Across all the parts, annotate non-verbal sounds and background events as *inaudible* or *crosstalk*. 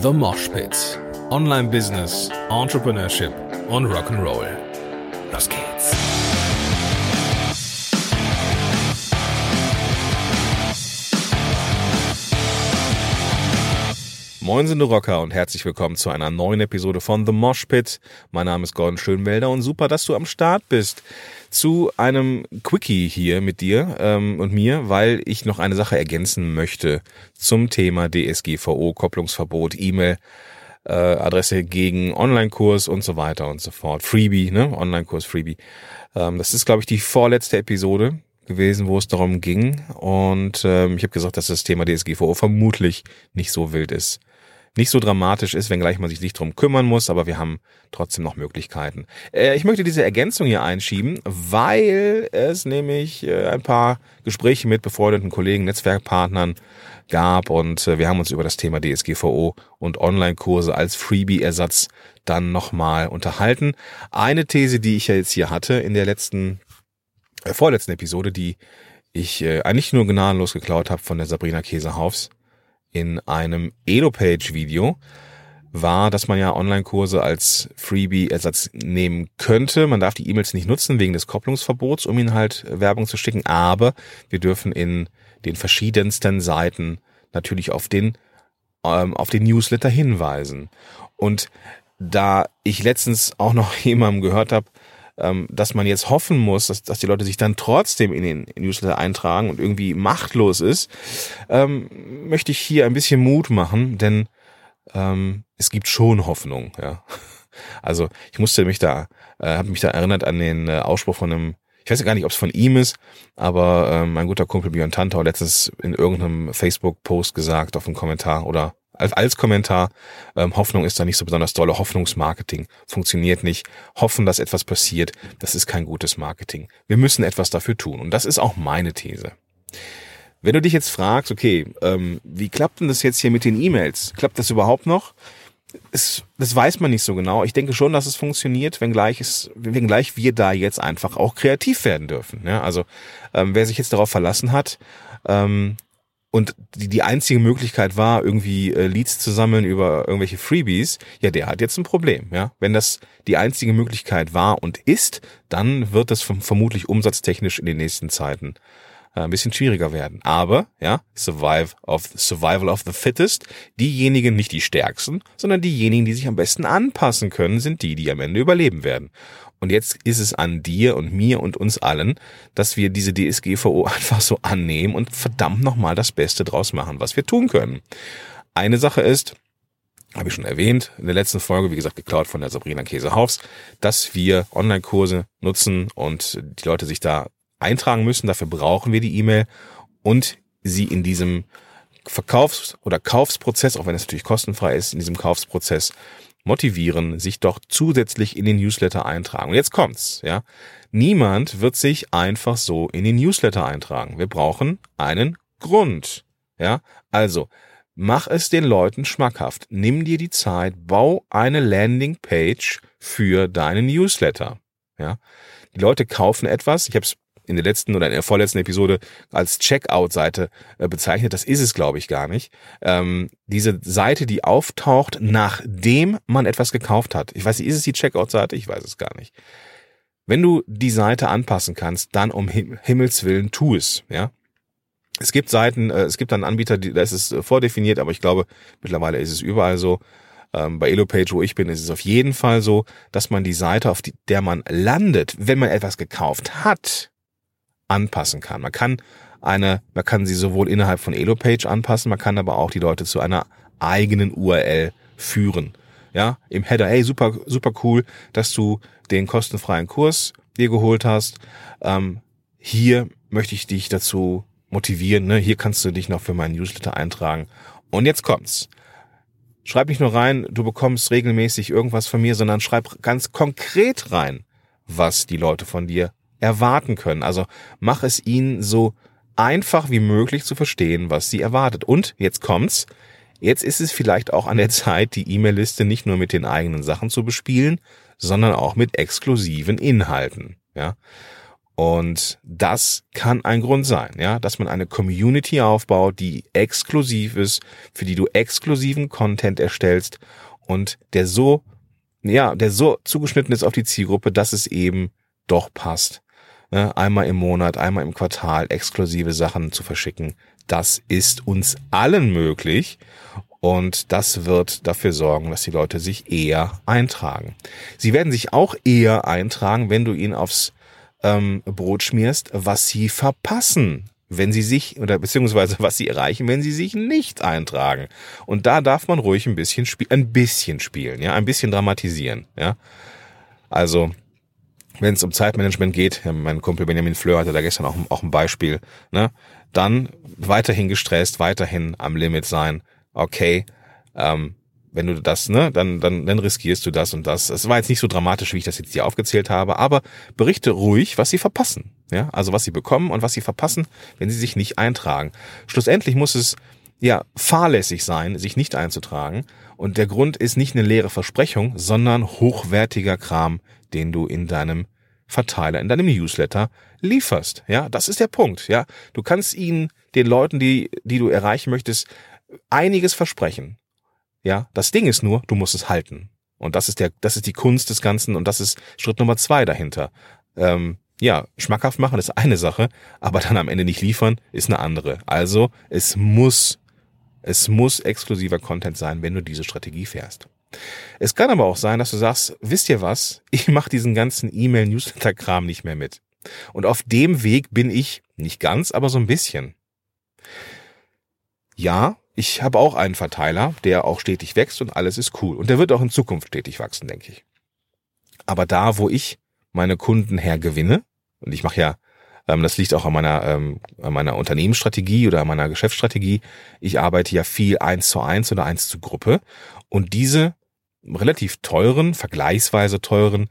The Mosh Pit. Online Business, Entrepreneurship und Rock'n'Roll. Los geht's. Moin sind Rocker und herzlich willkommen zu einer neuen Episode von The Mosh Pit. Mein Name ist Gordon Schönwelder und super, dass du am Start bist. Zu einem Quickie hier mit dir ähm, und mir, weil ich noch eine Sache ergänzen möchte zum Thema DSGVO, Kopplungsverbot, E-Mail. Äh, Adresse gegen Online-Kurs und so weiter und so fort. Freebie, ne? Online-Kurs, Freebie. Ähm, das ist, glaube ich, die vorletzte Episode gewesen, wo es darum ging. Und ähm, ich habe gesagt, dass das Thema DSGVO vermutlich nicht so wild ist nicht so dramatisch ist, wenngleich man sich nicht drum kümmern muss, aber wir haben trotzdem noch Möglichkeiten. Äh, ich möchte diese Ergänzung hier einschieben, weil es nämlich äh, ein paar Gespräche mit befreundeten Kollegen, Netzwerkpartnern gab und äh, wir haben uns über das Thema DSGVO und Online-Kurse als Freebie-Ersatz dann nochmal unterhalten. Eine These, die ich ja jetzt hier hatte in der letzten, äh, vorletzten Episode, die ich äh, eigentlich nur gnadenlos geklaut habe von der Sabrina Käsehaufs, in einem Elopage-Video war, dass man ja Online-Kurse als Freebie-Ersatz nehmen könnte. Man darf die E-Mails nicht nutzen wegen des Kopplungsverbots, um ihnen halt Werbung zu schicken, aber wir dürfen in den verschiedensten Seiten natürlich auf den ähm, auf den Newsletter hinweisen. Und da ich letztens auch noch *laughs* jemandem gehört habe, dass man jetzt hoffen muss, dass, dass die Leute sich dann trotzdem in den Newsletter eintragen und irgendwie machtlos ist, ähm, möchte ich hier ein bisschen Mut machen, denn ähm, es gibt schon Hoffnung. Ja. *laughs* Also ich musste mich da, äh, habe mich da erinnert an den äh, Ausspruch von einem ich weiß ja gar nicht, ob es von ihm ist, aber ähm, mein guter Kumpel Björn Tantau letztens in irgendeinem Facebook-Post gesagt auf einen Kommentar oder als Kommentar, ähm, Hoffnung ist da nicht so besonders dolle, Hoffnungsmarketing funktioniert nicht. Hoffen, dass etwas passiert, das ist kein gutes Marketing. Wir müssen etwas dafür tun. Und das ist auch meine These. Wenn du dich jetzt fragst, okay, ähm, wie klappt denn das jetzt hier mit den E-Mails? Klappt das überhaupt noch? Es, das weiß man nicht so genau. Ich denke schon, dass es funktioniert, wenngleich, es, wenngleich wir da jetzt einfach auch kreativ werden dürfen. Ja, also ähm, wer sich jetzt darauf verlassen hat, ähm, und die, die einzige Möglichkeit war, irgendwie äh, Leads zu sammeln über irgendwelche Freebies, ja, der hat jetzt ein Problem, ja. Wenn das die einzige Möglichkeit war und ist, dann wird das vermutlich umsatztechnisch in den nächsten Zeiten äh, ein bisschen schwieriger werden. Aber, ja, survive of, survival of the fittest, diejenigen, nicht die stärksten, sondern diejenigen, die sich am besten anpassen können, sind die, die am Ende überleben werden. Und jetzt ist es an dir und mir und uns allen, dass wir diese DSGVO *laughs* einfach so annehmen und verdammt nochmal das Beste draus machen, was wir tun können. Eine Sache ist, habe ich schon erwähnt, in der letzten Folge, wie gesagt, geklaut von der Sabrina Käsehaufs, dass wir Online-Kurse nutzen und die Leute sich da eintragen müssen. Dafür brauchen wir die E-Mail und sie in diesem Verkaufs- oder Kaufsprozess, auch wenn es natürlich kostenfrei ist, in diesem Kaufsprozess motivieren, sich doch zusätzlich in den Newsletter eintragen. Und jetzt kommt's, ja. Niemand wird sich einfach so in den Newsletter eintragen. Wir brauchen einen Grund, ja. Also, mach es den Leuten schmackhaft. Nimm dir die Zeit, bau eine Landingpage für deinen Newsletter, ja. Die Leute kaufen etwas. Ich habe es in der letzten oder in der vorletzten Episode als Checkout-Seite äh, bezeichnet. Das ist es, glaube ich, gar nicht. Ähm, diese Seite, die auftaucht, nachdem man etwas gekauft hat. Ich weiß nicht, ist es die Checkout-Seite? Ich weiß es gar nicht. Wenn du die Seite anpassen kannst, dann um Himmels Willen tu es, ja. Es gibt Seiten, äh, es gibt dann Anbieter, da ist es äh, vordefiniert, aber ich glaube, mittlerweile ist es überall so. Ähm, bei Elopage, wo ich bin, ist es auf jeden Fall so, dass man die Seite, auf die, der man landet, wenn man etwas gekauft hat, anpassen kann. Man kann eine, man kann sie sowohl innerhalb von Elopage anpassen, man kann aber auch die Leute zu einer eigenen URL führen. Ja, im Header, hey, super, super cool, dass du den kostenfreien Kurs dir geholt hast. Ähm, hier möchte ich dich dazu motivieren, ne? Hier kannst du dich noch für meinen Newsletter eintragen. Und jetzt kommt's. Schreib nicht nur rein, du bekommst regelmäßig irgendwas von mir, sondern schreib ganz konkret rein, was die Leute von dir erwarten können. Also mach es ihnen so einfach wie möglich zu verstehen, was sie erwartet. Und jetzt kommt's. Jetzt ist es vielleicht auch an der Zeit, die E-Mail-Liste nicht nur mit den eigenen Sachen zu bespielen, sondern auch mit exklusiven Inhalten. Ja. Und das kann ein Grund sein, ja, dass man eine Community aufbaut, die exklusiv ist, für die du exklusiven Content erstellst und der so, ja, der so zugeschnitten ist auf die Zielgruppe, dass es eben doch passt. Ja, einmal im Monat, einmal im Quartal exklusive Sachen zu verschicken. Das ist uns allen möglich und das wird dafür sorgen, dass die Leute sich eher eintragen. Sie werden sich auch eher eintragen, wenn du ihnen aufs ähm, Brot schmierst, was sie verpassen, wenn sie sich oder beziehungsweise was sie erreichen, wenn sie sich nicht eintragen. Und da darf man ruhig ein bisschen spielen, ein bisschen spielen, ja, ein bisschen dramatisieren, ja. Also wenn es um Zeitmanagement geht, mein Kumpel Benjamin Fleur hatte da gestern auch, auch ein Beispiel, ne, dann weiterhin gestresst, weiterhin am Limit sein, okay, ähm, wenn du das, ne, dann, dann, dann riskierst du das und das. Es war jetzt nicht so dramatisch, wie ich das jetzt hier aufgezählt habe, aber berichte ruhig, was sie verpassen. Ja, also was sie bekommen und was sie verpassen, wenn sie sich nicht eintragen. Schlussendlich muss es ja fahrlässig sein, sich nicht einzutragen. Und der Grund ist nicht eine leere Versprechung, sondern hochwertiger Kram, den du in deinem Verteiler, in deinem Newsletter lieferst. Ja, das ist der Punkt. Ja, du kannst ihnen, den Leuten, die, die du erreichen möchtest, einiges versprechen. Ja, das Ding ist nur, du musst es halten. Und das ist der, das ist die Kunst des Ganzen und das ist Schritt Nummer zwei dahinter. Ähm, ja, schmackhaft machen ist eine Sache, aber dann am Ende nicht liefern ist eine andere. Also es muss, es muss exklusiver Content sein, wenn du diese Strategie fährst. Es kann aber auch sein, dass du sagst, wisst ihr was, ich mache diesen ganzen E-Mail-Newsletter-Kram nicht mehr mit. Und auf dem Weg bin ich, nicht ganz, aber so ein bisschen. Ja, ich habe auch einen Verteiler, der auch stetig wächst und alles ist cool. Und der wird auch in Zukunft stetig wachsen, denke ich. Aber da, wo ich meine Kunden her gewinne, und ich mache ja, ähm, das liegt auch an meiner, ähm, an meiner Unternehmensstrategie oder an meiner Geschäftsstrategie, ich arbeite ja viel eins zu eins oder eins zu Gruppe. Und diese relativ teuren, vergleichsweise teuren,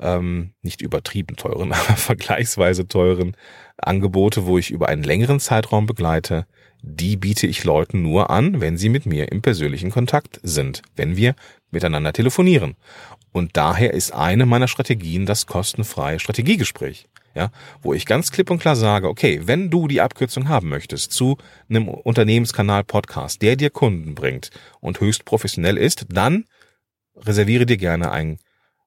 ähm, nicht übertrieben teuren, *laughs* aber vergleichsweise teuren Angebote, wo ich über einen längeren Zeitraum begleite, die biete ich Leuten nur an, wenn sie mit mir im persönlichen Kontakt sind, wenn wir miteinander telefonieren. Und daher ist eine meiner Strategien das kostenfreie Strategiegespräch. Ja, wo ich ganz klipp und klar sage, okay, wenn du die Abkürzung haben möchtest zu einem Unternehmenskanal Podcast, der dir Kunden bringt und höchst professionell ist, dann reserviere dir gerne einen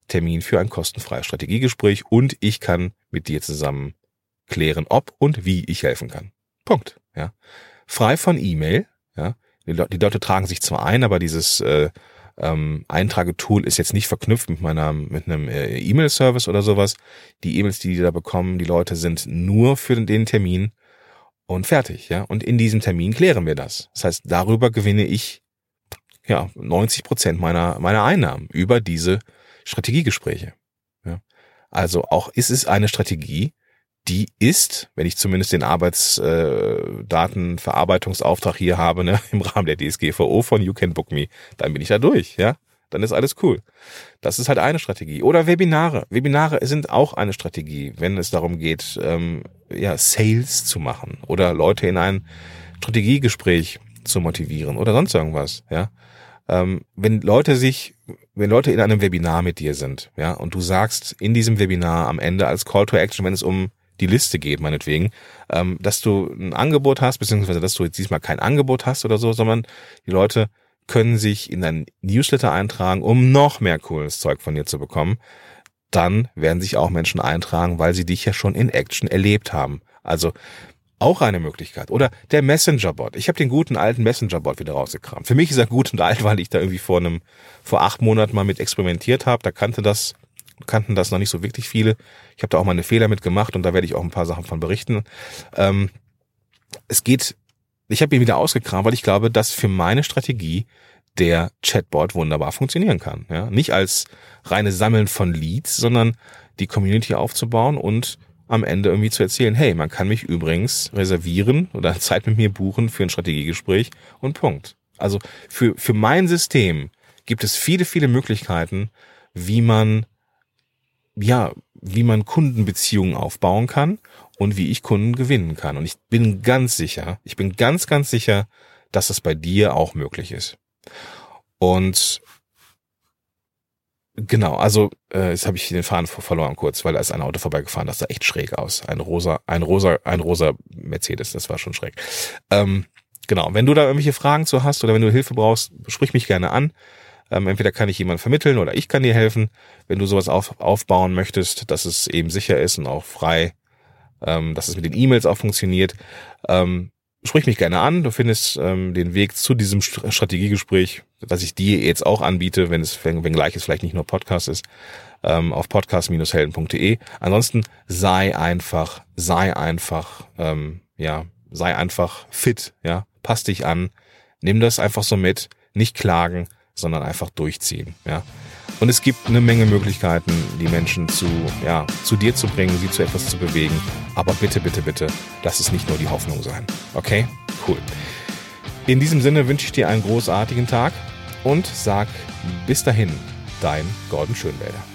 Termin für ein kostenfreies Strategiegespräch und ich kann mit dir zusammen klären, ob und wie ich helfen kann. Punkt. Ja frei von E-Mail. Ja, die, Leute tragen sich zwar ein, aber dieses äh, ähm, Eintragetool ist jetzt nicht verknüpft mit meiner mit einem äh, E-Mail-Service oder sowas. Die E-Mails, die die da bekommen, die Leute sind nur für den Termin und fertig. Ja, und in diesem Termin klären wir das. Das heißt, darüber gewinne ich ja 90 Prozent meiner meiner Einnahmen über diese Strategiegespräche. Ja. Also auch ist es eine Strategie, die ist, wenn ich zumindest den Arbeitsdatenverarbeitungsauftrag äh, hier habe, ne, *laughs* im Rahmen der DSGVO von You Can Book Me, dann bin ich da durch, ja. Dann ist alles cool. Das ist halt eine Strategie. Oder Webinare. Webinare sind auch eine Strategie, wenn es darum geht, ähm, ja, Sales zu machen oder Leute in ein Strategiegespräch zu motivieren oder sonst irgendwas, ja. Ähm, wenn Leute sich, wenn Leute in einem Webinar mit dir sind, ja, und du sagst in diesem Webinar am Ende als Call to Action, wenn es um die Liste geht, meinetwegen, ähm, dass du ein Angebot hast, beziehungsweise dass du jetzt diesmal kein Angebot hast oder so, sondern die Leute können sich in dein Newsletter eintragen, um noch mehr cooles Zeug von dir zu bekommen. Dann werden sich auch Menschen eintragen, weil sie dich ja schon in Action erlebt haben. Also auch eine Möglichkeit. Oder der Messenger-Bot. Ich habe den guten alten Messenger-Bot wieder rausgekramt. Für mich ist er gut und alt, *laughs* weil ich da irgendwie vor einem, vor acht Monaten mal mit experimentiert habe. Da kannte das kannten das noch nicht so wirklich viele. Ich habe da auch meine Fehler mitgemacht und da werde ich auch ein paar Sachen von berichten. Ähm, es geht, ich habe ihn wieder ausgekramt, weil ich glaube, dass für meine Strategie der Chatbot wunderbar funktionieren kann. Ja? Nicht als reine Sammeln von Leads, sondern die Community aufzubauen und am Ende irgendwie zu erzählen, hey, man kann mich übrigens reservieren oder *laughs* Zeit mit mir buchen für ein Strategiegespräch und Punkt. Also für, für mein System gibt es viele, viele Möglichkeiten, wie man ja, wie man Kundenbeziehungen aufbauen kann und wie ich Kunden gewinnen kann. Und ich bin ganz sicher, ich bin ganz, ganz sicher, dass das bei dir auch möglich ist. Und Genau, also äh, jetzt habe ich den Faden verloren kurz, weil da ist ein Auto vorbeigefahren, das sah echt schräg aus. Ein rosa, ein rosa, ein rosa Mercedes, das war schon schräg. Ähm, genau, wenn du da irgendwelche Fragen zu hast oder wenn du Hilfe brauchst, sprich mich gerne an. Ähm, entweder kann ich jemand vermitteln oder ich kann dir helfen, wenn du sowas auf, aufbauen möchtest, dass es eben sicher ist und auch frei, ähm, dass es mit den E-Mails auch funktioniert. Ähm, sprich mich gerne an. Du findest ähm, den Weg zu diesem Strategiegespräch, das ich dir jetzt auch anbiete, wenn es, wenn, wenn gleich es vielleicht nicht nur Podcast ist, ähm, auf podcast-helden.de. Ansonsten sei einfach, sei einfach, ähm, ja, sei einfach fit, ja, pass dich an, nimm das einfach so mit, nicht klagen, sondern einfach durchziehen, ja. Und es gibt eine Menge Möglichkeiten, die Menschen zu, ja, zu dir zu bringen, sie zu etwas zu bewegen. Aber bitte, bitte, bitte, lass es nicht nur die Hoffnung sein. Okay? Cool. In diesem Sinne wünsche ich dir einen großartigen Tag und sag bis dahin, dein Gordon Schönwälder.